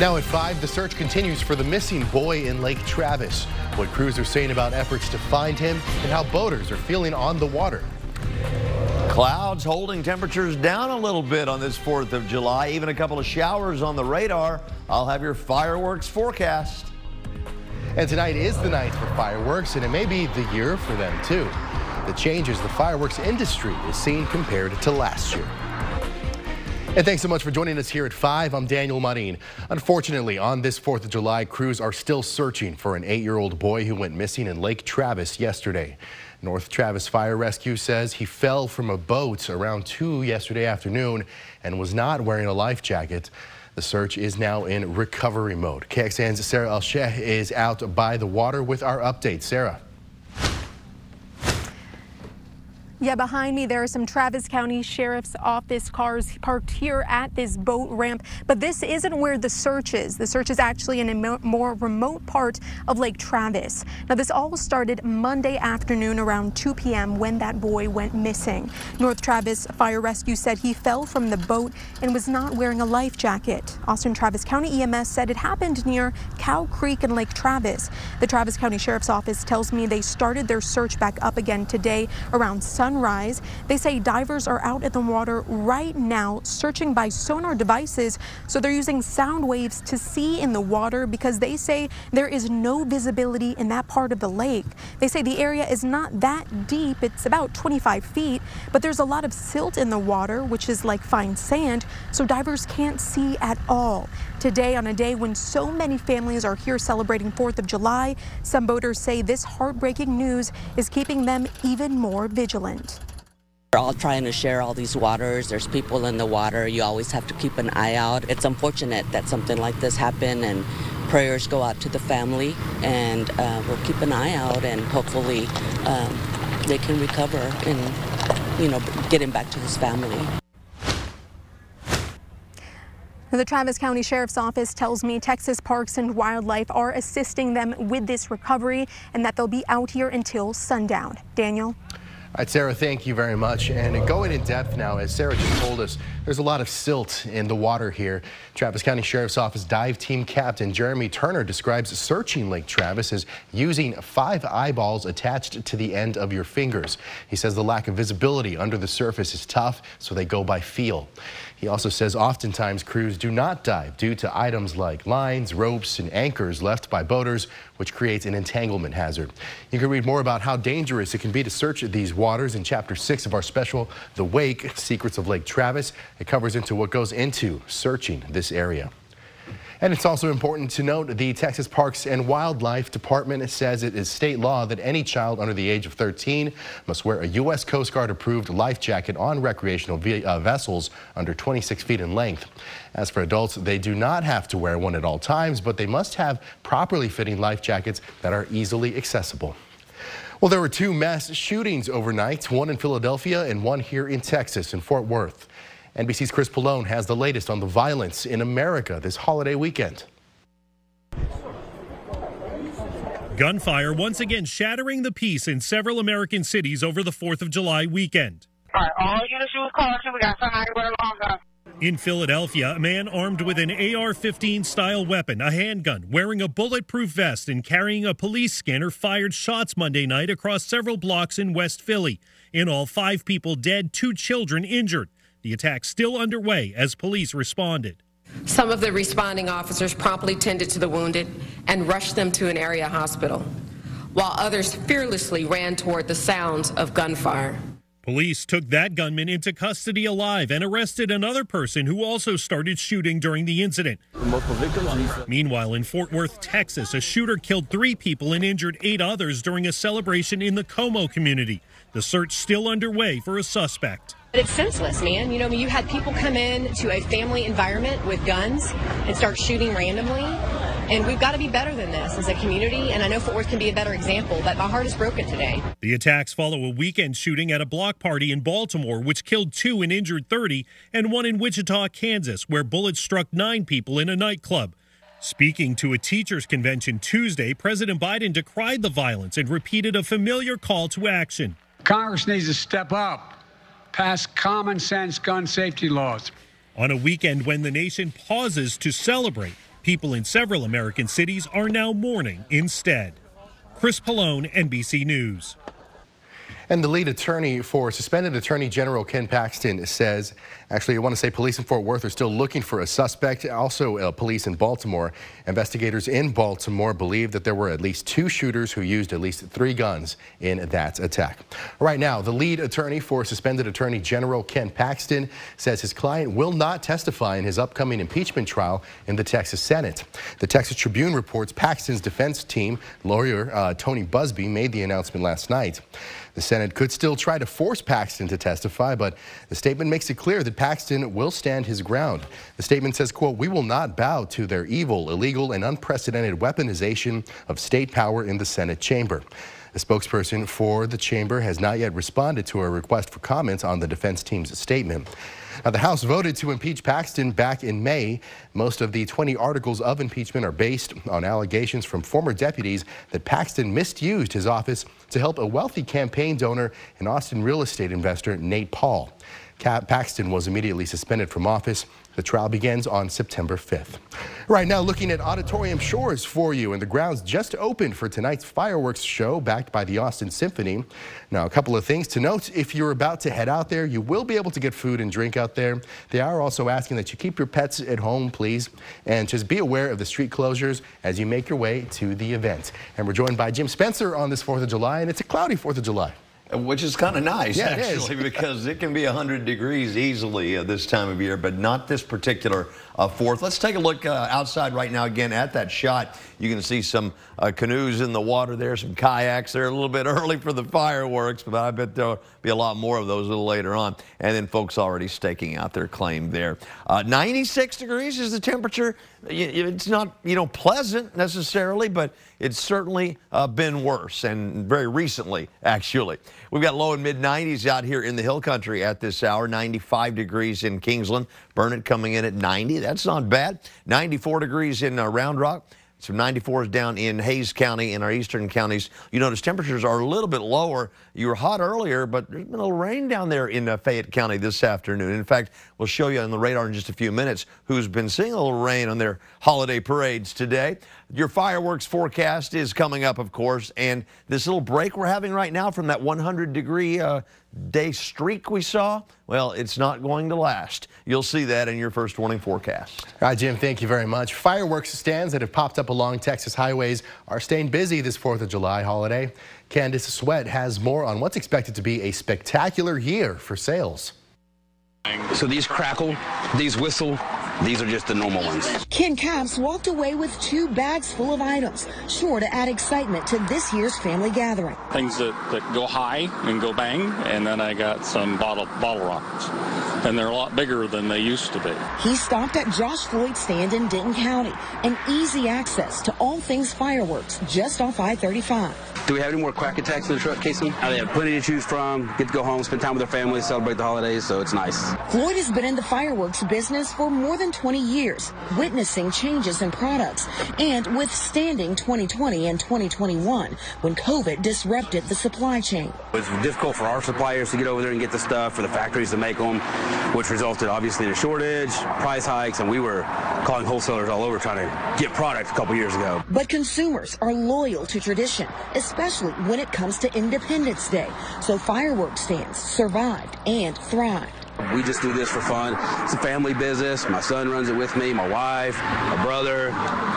Now at 5, the search continues for the missing boy in Lake Travis. What crews are saying about efforts to find him and how boaters are feeling on the water. Clouds holding temperatures down a little bit on this 4th of July. Even a couple of showers on the radar. I'll have your fireworks forecast. And tonight is the night for fireworks, and it may be the year for them too. The changes the fireworks industry is seeing compared to last year. And thanks so much for joining us here at 5. I'm Daniel Marin. Unfortunately, on this 4th of July, crews are still searching for an eight-year-old boy who went missing in Lake Travis yesterday. North Travis Fire Rescue says he fell from a boat around 2 yesterday afternoon and was not wearing a life jacket. The search is now in recovery mode. KXAN's Sarah El is out by the water with our update. Sarah. Yeah, behind me there are some Travis County Sheriff's Office cars parked here at this boat ramp, but this isn't where the search is. The search is actually in a more remote part of Lake Travis. Now, this all started Monday afternoon around 2 p.m. when that boy went missing. North Travis Fire Rescue said he fell from the boat and was not wearing a life jacket. Austin Travis County EMS said it happened near Cow Creek and Lake Travis. The Travis County Sheriff's Office tells me they started their search back up again today around sun sunrise. They say divers are out in the water right now searching by sonar devices. So they're using sound waves to see in the water because they say there is no visibility in that part of the lake. They say the area is not that deep. It's about 25 feet, but there's a lot of silt in the water, which is like fine sand, so divers can't see at all. Today, on a day when so many families are here celebrating 4th of July, some boaters say this heartbreaking news is keeping them even more vigilant. We're all trying to share all these waters. There's people in the water. You always have to keep an eye out. It's unfortunate that something like this happened, and prayers go out to the family. And uh, we'll keep an eye out, and hopefully um, they can recover and, you know, get him back to his family. The Travis County Sheriff's Office tells me Texas Parks and Wildlife are assisting them with this recovery and that they'll be out here until sundown. Daniel? All right, Sarah, thank you very much. And going in depth now, as Sarah just told us, there's a lot of silt in the water here. Travis County Sheriff's Office dive team captain Jeremy Turner describes searching Lake Travis as using five eyeballs attached to the end of your fingers. He says the lack of visibility under the surface is tough, so they go by feel. He also says oftentimes crews do not dive due to items like lines, ropes, and anchors left by boaters, which creates an entanglement hazard. You can read more about how dangerous it can be to search these waters in Chapter 6 of our special, The Wake, Secrets of Lake Travis. It covers into what goes into searching this area. And it's also important to note the Texas Parks and Wildlife Department says it is state law that any child under the age of 13 must wear a U.S. Coast Guard approved life jacket on recreational uh, vessels under 26 feet in length. As for adults, they do not have to wear one at all times, but they must have properly fitting life jackets that are easily accessible. Well, there were two mass shootings overnight, one in Philadelphia and one here in Texas in Fort Worth. NBC's Chris Pollone has the latest on the violence in America this holiday weekend. Gunfire once again shattering the peace in several American cities over the 4th of July weekend. All right, all units use caution. We got somebody with a long gun. In Philadelphia, a man armed with an AR 15 style weapon, a handgun, wearing a bulletproof vest, and carrying a police scanner fired shots Monday night across several blocks in West Philly. In all, five people dead, two children injured. The attack still underway as police responded. Some of the responding officers promptly tended to the wounded and rushed them to an area hospital, while others fearlessly ran toward the sounds of gunfire. Police took that gunman into custody alive and arrested another person who also started shooting during the incident. Meanwhile, in Fort Worth, Texas, a shooter killed three people and injured eight others during a celebration in the Como community. The search still underway for a suspect. But it's senseless, man. You know, you had people come in to a family environment with guns and start shooting randomly. And we've got to be better than this as a community. And I know Fort Worth can be a better example, but my heart is broken today. The attacks follow a weekend shooting at a block party in Baltimore, which killed two and injured 30, and one in Wichita, Kansas, where bullets struck nine people in a nightclub. Speaking to a teachers' convention Tuesday, President Biden decried the violence and repeated a familiar call to action. Congress needs to step up pass common sense gun safety laws. On a weekend when the nation pauses to celebrate, People in several American cities are now mourning instead. Chris Pollone, NBC News. And the lead attorney for suspended Attorney General Ken Paxton says, actually, I want to say police in Fort Worth are still looking for a suspect. Also, uh, police in Baltimore. Investigators in Baltimore believe that there were at least two shooters who used at least three guns in that attack. Right now, the lead attorney for suspended Attorney General Ken Paxton says his client will not testify in his upcoming impeachment trial in the Texas Senate. The Texas Tribune reports Paxton's defense team lawyer uh, Tony Buzbee, made the announcement last night. The Senate could still try to force Paxton to testify, but the statement makes it clear that Paxton will stand his ground. The statement says, quote, we will not bow to their evil, illegal, and unprecedented weaponization of state power in the Senate chamber. A spokesperson for the chamber has not yet responded to a request for comments on the defense team's statement. Now, the House voted to impeach Paxton back in May. Most of the 20 articles of impeachment are based on allegations from former deputies that Paxton misused his office to help a wealthy campaign donor and Austin real estate investor Nate Paul. Paxton was immediately suspended from office. The trial begins on September 5th. Right now, looking at Auditorium Shores for you, and the grounds just opened for tonight's fireworks show backed by the Austin Symphony. Now, a couple of things to note. If you're about to head out there, you will be able to get food and drink out there. They are also asking that you keep your pets at home, please, and just be aware of the street closures as you make your way to the event. And we're joined by Jim Spencer on this 4th of July, and it's a cloudy 4th of July. Which is kind of nice, yeah, actually, because it can be 100 degrees easily uh, this time of year, but not this particular uh, fourth. Let's take a look uh, outside right now again at that shot. You can see some uh, canoes in the water there, some kayaks. They're a little bit early for the fireworks, but I bet there'll be a lot more of those a little later on. And then folks already staking out their claim there. Uh, 96 degrees is the temperature. It's not, you know, pleasant necessarily, but it's certainly uh, been worse and very recently, actually. We've got low and mid 90s out here in the hill country at this hour, 95 degrees in Kingsland, Burnet coming in at 90. That's not bad. 94 degrees in uh, Round Rock. Some 94s down in Hays County in our eastern counties. You notice temperatures are a little bit lower. You were hot earlier, but there's been a little rain down there in uh, Fayette County this afternoon. In fact, we'll show you on the radar in just a few minutes who's been seeing a little rain on their holiday parades today. Your fireworks forecast is coming up, of course, and this little break we're having right now from that 100 degree uh, day streak we saw, well, it's not going to last. You'll see that in your first warning forecast. All right, Jim, thank you very much. Fireworks stands that have popped up along Texas highways are staying busy this 4th of July holiday. Candace Sweat has more on what's expected to be a spectacular year for sales. So these crackle, these whistle, these are just the normal ones. Ken Capps walked away with two bags full of items, sure to add excitement to this year's family gathering. Things that, that go high and go bang, and then I got some bottle bottle rockets. And they're a lot bigger than they used to be. He stopped at Josh Floyd's stand in Denton County, and easy access to all things fireworks just off I-35. Do we have any more crack attacks in the truck, Casey? Oh, they have plenty to choose from. Get to go home, spend time with their family, celebrate the holidays, so it's nice. Floyd has been in the fireworks business for more than 20 years, witnessing changes in products and withstanding 2020 and 2021 when COVID disrupted the supply chain. It was difficult for our suppliers to get over there and get the stuff, for the factories to make them, which resulted obviously in a shortage, price hikes, and we were calling wholesalers all over trying to get product a couple years ago. But consumers are loyal to tradition, especially when it comes to Independence Day. So fireworks stands survived and thrived. We just do this for fun. It's a family business. My son runs it with me, my wife, my brother,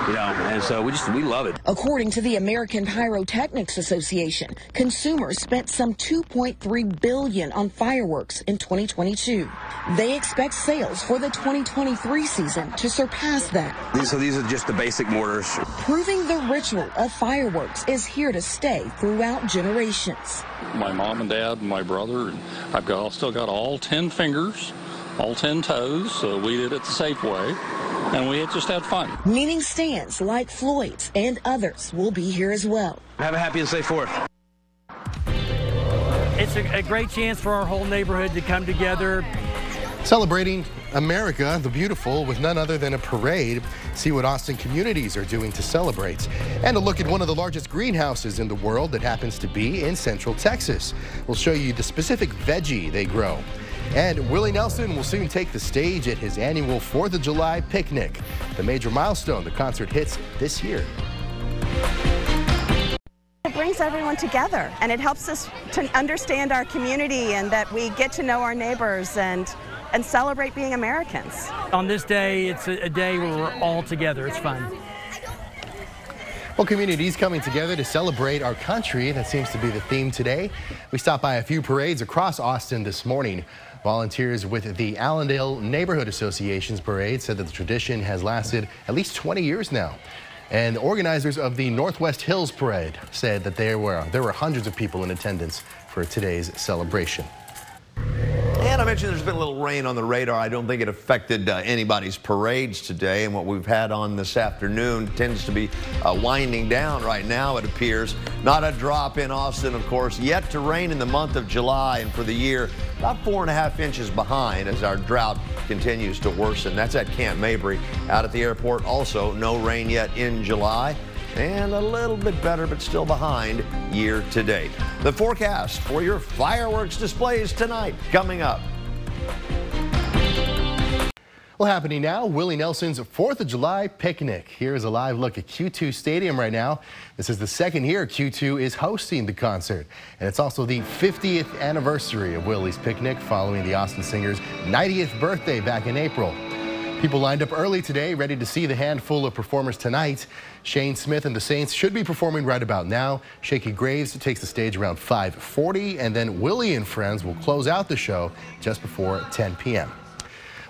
you know, and so we just, we love it. According to the American Pyrotechnics Association, consumers spent some 2.3 billion on fireworks in 2022. They expect sales for the 2023 season to surpass that. So these are just the basic mortars. Proving the ritual of fireworks is here to stay throughout generations. My mom and dad and my brother, and I've got, I've still got all 10 fingers, all 10 toes. Uh, so we did it the safe way, and we had just had fun. Meaning stands like Floyd's and others will be here as well. Have a happy and safe fourth. It's a, a great chance for our whole neighborhood to come together. Celebrating America, the beautiful, with none other than a parade. See what Austin communities are doing to celebrate. And a look at one of the largest greenhouses in the world that happens to be in central Texas. We'll show you the specific veggie they grow. And Willie Nelson will soon take the stage at his annual 4th of July picnic. the major milestone the concert hits this year. It brings everyone together and it helps us to understand our community and that we get to know our neighbors and and celebrate being Americans. On this day, it's a, a day where we're all together. It's fun. Well, communities coming together to celebrate our country. That seems to be the theme today. We stopped by a few parades across Austin this morning. Volunteers with the Allendale Neighborhood Association's parade said that the tradition has lasted at least 20 years now. And the organizers of the Northwest Hills Parade said that there were, there were hundreds of people in attendance for today's celebration. And I mentioned there's been a little rain on the radar. I don't think it affected uh, anybody's parades today. And what we've had on this afternoon tends to be uh, winding down right now, it appears. Not a drop in Austin, of course. Yet to rain in the month of July and for the year, about four and a half inches behind as our drought continues to worsen. That's at Camp Mabry. Out at the airport, also no rain yet in July and a little bit better, but still behind year to date. The forecast for your fireworks displays tonight coming up. Well, happening now, Willie Nelson's 4th of July picnic. Here's a live look at Q2 Stadium right now. This is the second year Q2 is hosting the concert. And it's also the 50th anniversary of Willie's picnic following the Austin singer's 90th birthday back in April. People lined up early today, ready to see the handful of performers tonight. Shane Smith and the Saints should be performing right about now. Shakey Graves takes the stage around 540, and then Willie and Friends will close out the show just before 10 p.m.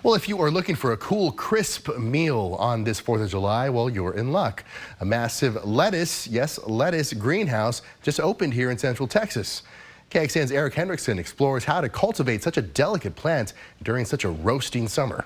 Well, if you are looking for a cool, crisp meal on this 4th of July, well, you're in luck. A massive lettuce, yes, lettuce greenhouse just opened here in Central Texas. KXAN's Eric Hendrickson explores how to cultivate such a delicate plant during such a roasting summer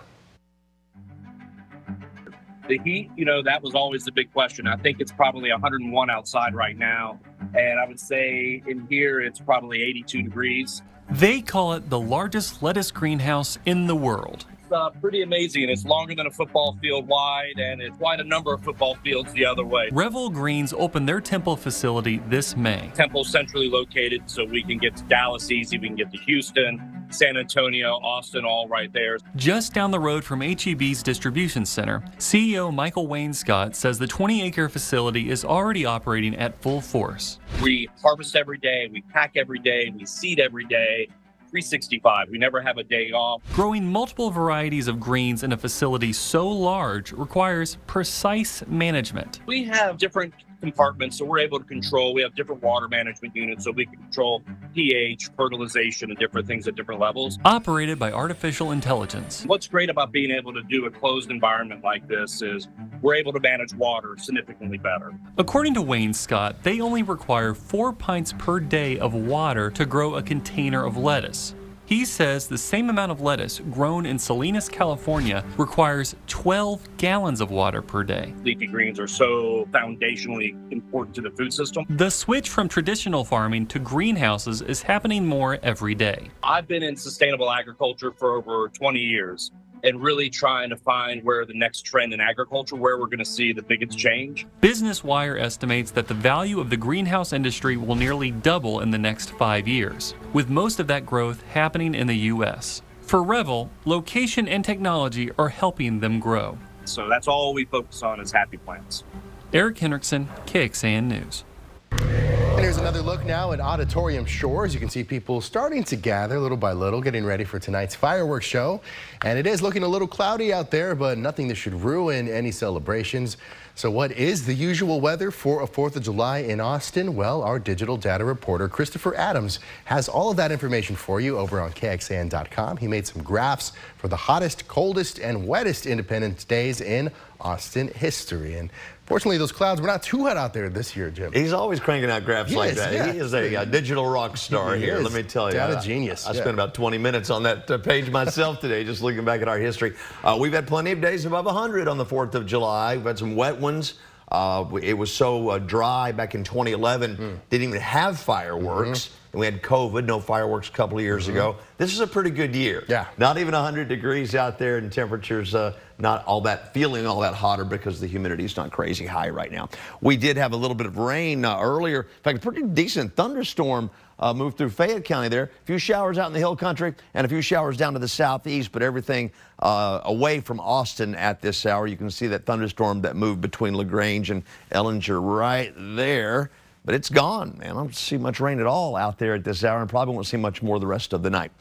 the heat, you know, that was always the big question. I think it's probably 101 outside right now. And I would say in here it's probably 82 degrees. They call it the largest lettuce greenhouse in the world uh, pretty amazing. It's longer than a football field wide, and it's quite a number of football fields the other way. Revol Greens opened their Temple facility this May. Temple centrally located, so we can get to Dallas easy, we can get to Houston, San Antonio, Austin, all right there. Just down the road from HEB's distribution center, CEO Michael Wayne Scott says the 20 acre facility is already operating at full force. We harvest every day, we pack every day, we seed every day. 365. We never have a day off. Growing multiple varieties of greens in a facility so large requires precise management. We have different compartments, so we're able to control. We have different water management units, so we can control pH, fertilization, and different things at different levels. Operated by artificial intelligence. What's great about being able to do a closed environment like this is we're able to manage water significantly better. According to Wayne Scott, they only require four pints per day of water to grow a container of lettuce. He says the same amount of lettuce grown in Salinas, California requires 12 gallons of water per day. Leafy greens are so foundationally important to the food system. The switch from traditional farming to greenhouses is happening more every day. I've been in sustainable agriculture for over 20 years and really trying to find where the next trend in agriculture, where we're going to see the biggest change. Business Wire estimates that the value of the greenhouse industry will nearly double in the next five years, with most of that growth happening in the U.S. For Revol, location and technology are helping them grow. So that's all we focus on is happy plants. Eric Hendrickson, KXAN News. And here's another look now at Auditorium Shores. You can see people starting to gather little by little, getting ready for tonight's fireworks show. And it is looking a little cloudy out there, but nothing that should ruin any celebrations. So what is the usual weather for a 4th of July in Austin? Well, our digital data reporter, Christopher Adams, has all of that information for you over on KXAN.com. He made some graphs for the hottest, coldest, and wettest Independence Days in Austin history. And fortunately, those clouds were not too hot out there this year, Jim. He's always cranking out graphs like that. Yeah. He is a, a, digital rock star he here, is. let me tell you. Data genius. I, I yeah. spent about 20 minutes on that uh, page myself today, just looking back at our history. Uh, we've had plenty of days above 100 on the 4th of July. We've had some wet ones. Uh, it was so uh, dry back in 2011, mm. didn't even have fireworks. Mm -hmm. And we had COVID, no fireworks a couple of years mm -hmm. ago. This is a pretty good year. Yeah. Not even 100 degrees out there, and temperatures uh, not all that feeling all that hotter because the humidity is not crazy high right now. We did have a little bit of rain uh, earlier. In fact, a pretty decent thunderstorm uh, moved through Fayette County there. A few showers out in the hill country and a few showers down to the southeast, but everything uh, away from Austin at this hour. You can see that thunderstorm that moved between LaGrange and Ellinger right there but it's gone, man. I don't see much rain at all out there at this hour and probably won't see much more the rest of the night.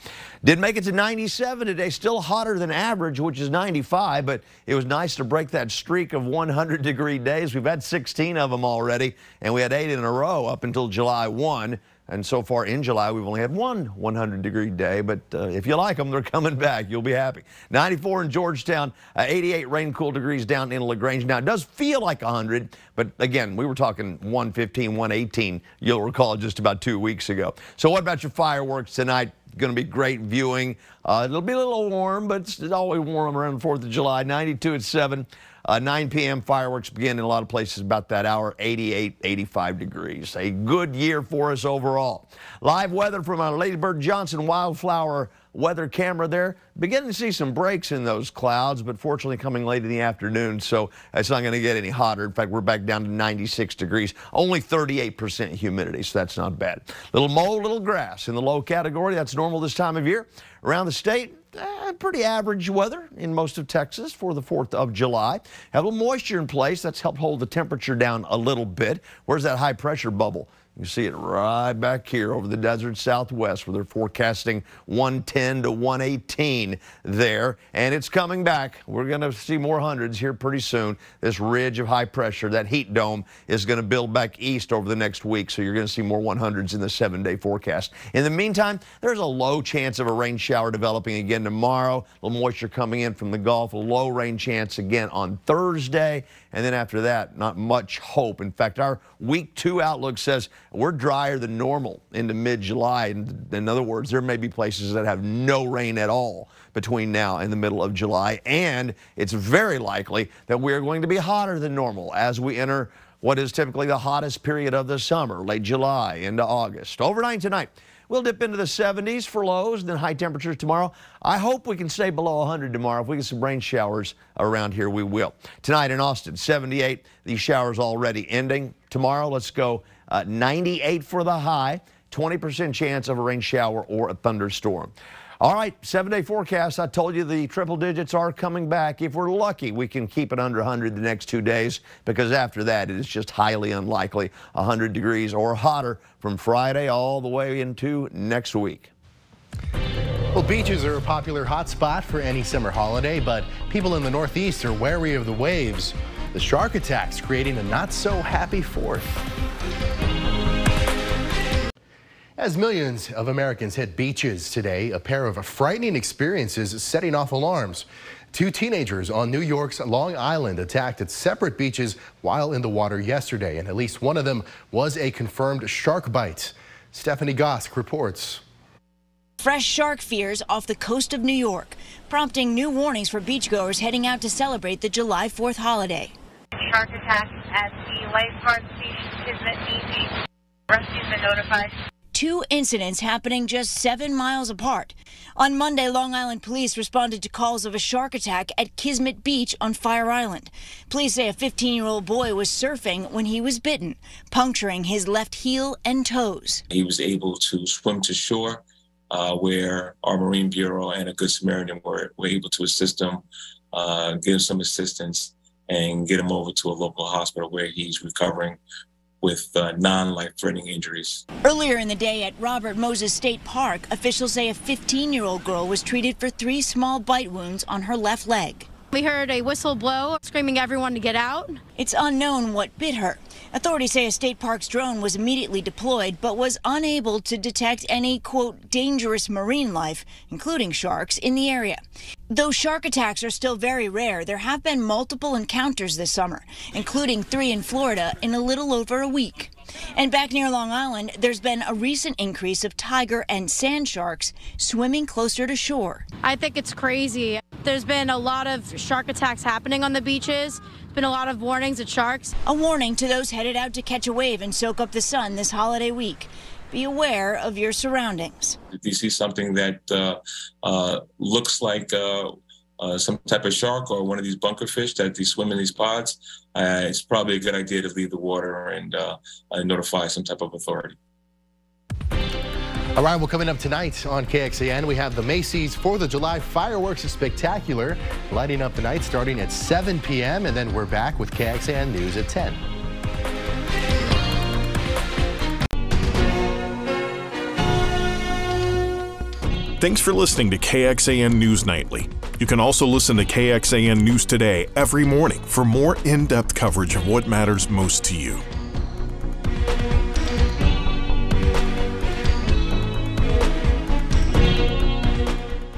Did make it to 97 today, still hotter than average, which is 95, but it was nice to break that streak of 100 degree days. We've had 16 of them already, and we had eight in a row up until July 1. And so far in July, we've only had one 100 degree day, but uh, if you like them, they're coming back. You'll be happy. 94 in Georgetown, uh, 88 rain cool degrees down in LaGrange. Now, it does feel like 100, but again, we were talking 115, 118, you'll recall just about two weeks ago. So, what about your fireworks tonight? Going to be great viewing. Uh, it'll be a little warm, but it's always warm around the 4th of July. 92 at 7. Uh, 9 p.m. fireworks begin in a lot of places about that hour, 88, 85 degrees. A good year for us overall. Live weather from our Lady Bird Johnson wildflower weather camera there. Beginning to see some breaks in those clouds, but fortunately coming late in the afternoon, so it's not going to get any hotter. In fact, we're back down to 96 degrees, only 38% humidity, so that's not bad. Little mold, little grass in the low category. That's normal this time of year. Around the state, uh, pretty average weather in most of Texas for the 4th of July. Have a little moisture in place. That's helped hold the temperature down a little bit. Where's that high pressure bubble? You see it right back here over the desert southwest where they're forecasting 110 to 118 there. And it's coming back. We're going to see more hundreds here pretty soon. This ridge of high pressure, that heat dome, is going to build back east over the next week. So you're going to see more 100s in the seven day forecast. In the meantime, there's a low chance of a rain shower developing again tomorrow. A little moisture coming in from the Gulf. A low rain chance again on Thursday. And then after that, not much hope. In fact, our week two outlook says we're drier than normal into mid-July. In other words, there may be places that have no rain at all between now and the middle of July. And it's very likely that we're going to be hotter than normal as we enter what is typically the hottest period of the summer, late July into August. Overnight tonight, We'll dip into the 70s for lows and then high temperatures tomorrow. I hope we can stay below 100 tomorrow. If we get some rain showers around here, we will. Tonight in Austin, 78. These showers already ending. Tomorrow, let's go uh, 98 for the high. 20% chance of a rain shower or a thunderstorm. All right, seven day forecast. I told you the triple digits are coming back. If we're lucky, we can keep it under 100 the next two days because after that, it is just highly unlikely 100 degrees or hotter from Friday all the way into next week. Well, beaches are a popular hotspot for any summer holiday, but people in the Northeast are wary of the waves. The shark attacks creating a not so happy fourth. As millions of Americans hit beaches today, a pair of frightening experiences setting off alarms. Two teenagers on New York's Long Island attacked at separate beaches while in the water yesterday, and at least one of them was a confirmed shark bite. Stephanie Gosk reports. Fresh shark fears off the coast of New York, prompting new warnings for beachgoers heading out to celebrate the July 4th holiday. Shark attack at the Lifeguard Station, Kismet Beach. Rescue's been notified two incidents happening just seven miles apart. On Monday, Long Island police responded to calls of a shark attack at Kismet Beach on Fire Island. Police say a 15 year old boy was surfing when he was bitten, puncturing his left heel and toes. He was able to swim to shore. Uh, where our Marine Bureau and a Good Samaritan were, were able to assist him, uh, give him some assistance, and get him over to a local hospital where he's recovering with uh, non life threatening injuries. Earlier in the day at Robert Moses State Park, officials say a 15 year old girl was treated for three small bite wounds on her left leg. We heard a whistle blow, screaming everyone to get out. It's unknown what bit her. Authorities say a state park's drone was immediately deployed, but was unable to detect any, quote, dangerous marine life, including sharks, in the area. Though shark attacks are still very rare, there have been multiple encounters this summer, including three in Florida in a little over a week. And back near Long Island, there's been a recent increase of tiger and sand sharks swimming closer to shore. I think it's crazy. There's been a lot of shark attacks happening on the beaches. There's been a lot of warnings of sharks. A warning to those headed out to catch a wave and soak up the sun this holiday week. be aware of your surroundings. If you see something that uh, uh, looks like uh, uh, some type of shark or one of these bunker fish that they swim in these pods, uh, it's probably a good idea to leave the water and uh, notify some type of authority. All right, well, coming up tonight on KXAN, we have the Macy's 4th of July Fireworks Spectacular lighting up the night starting at 7 p.m. And then we're back with KXAN News at 10. Thanks for listening to KXAN News Nightly. You can also listen to KXAN News Today every morning for more in depth coverage of what matters most to you.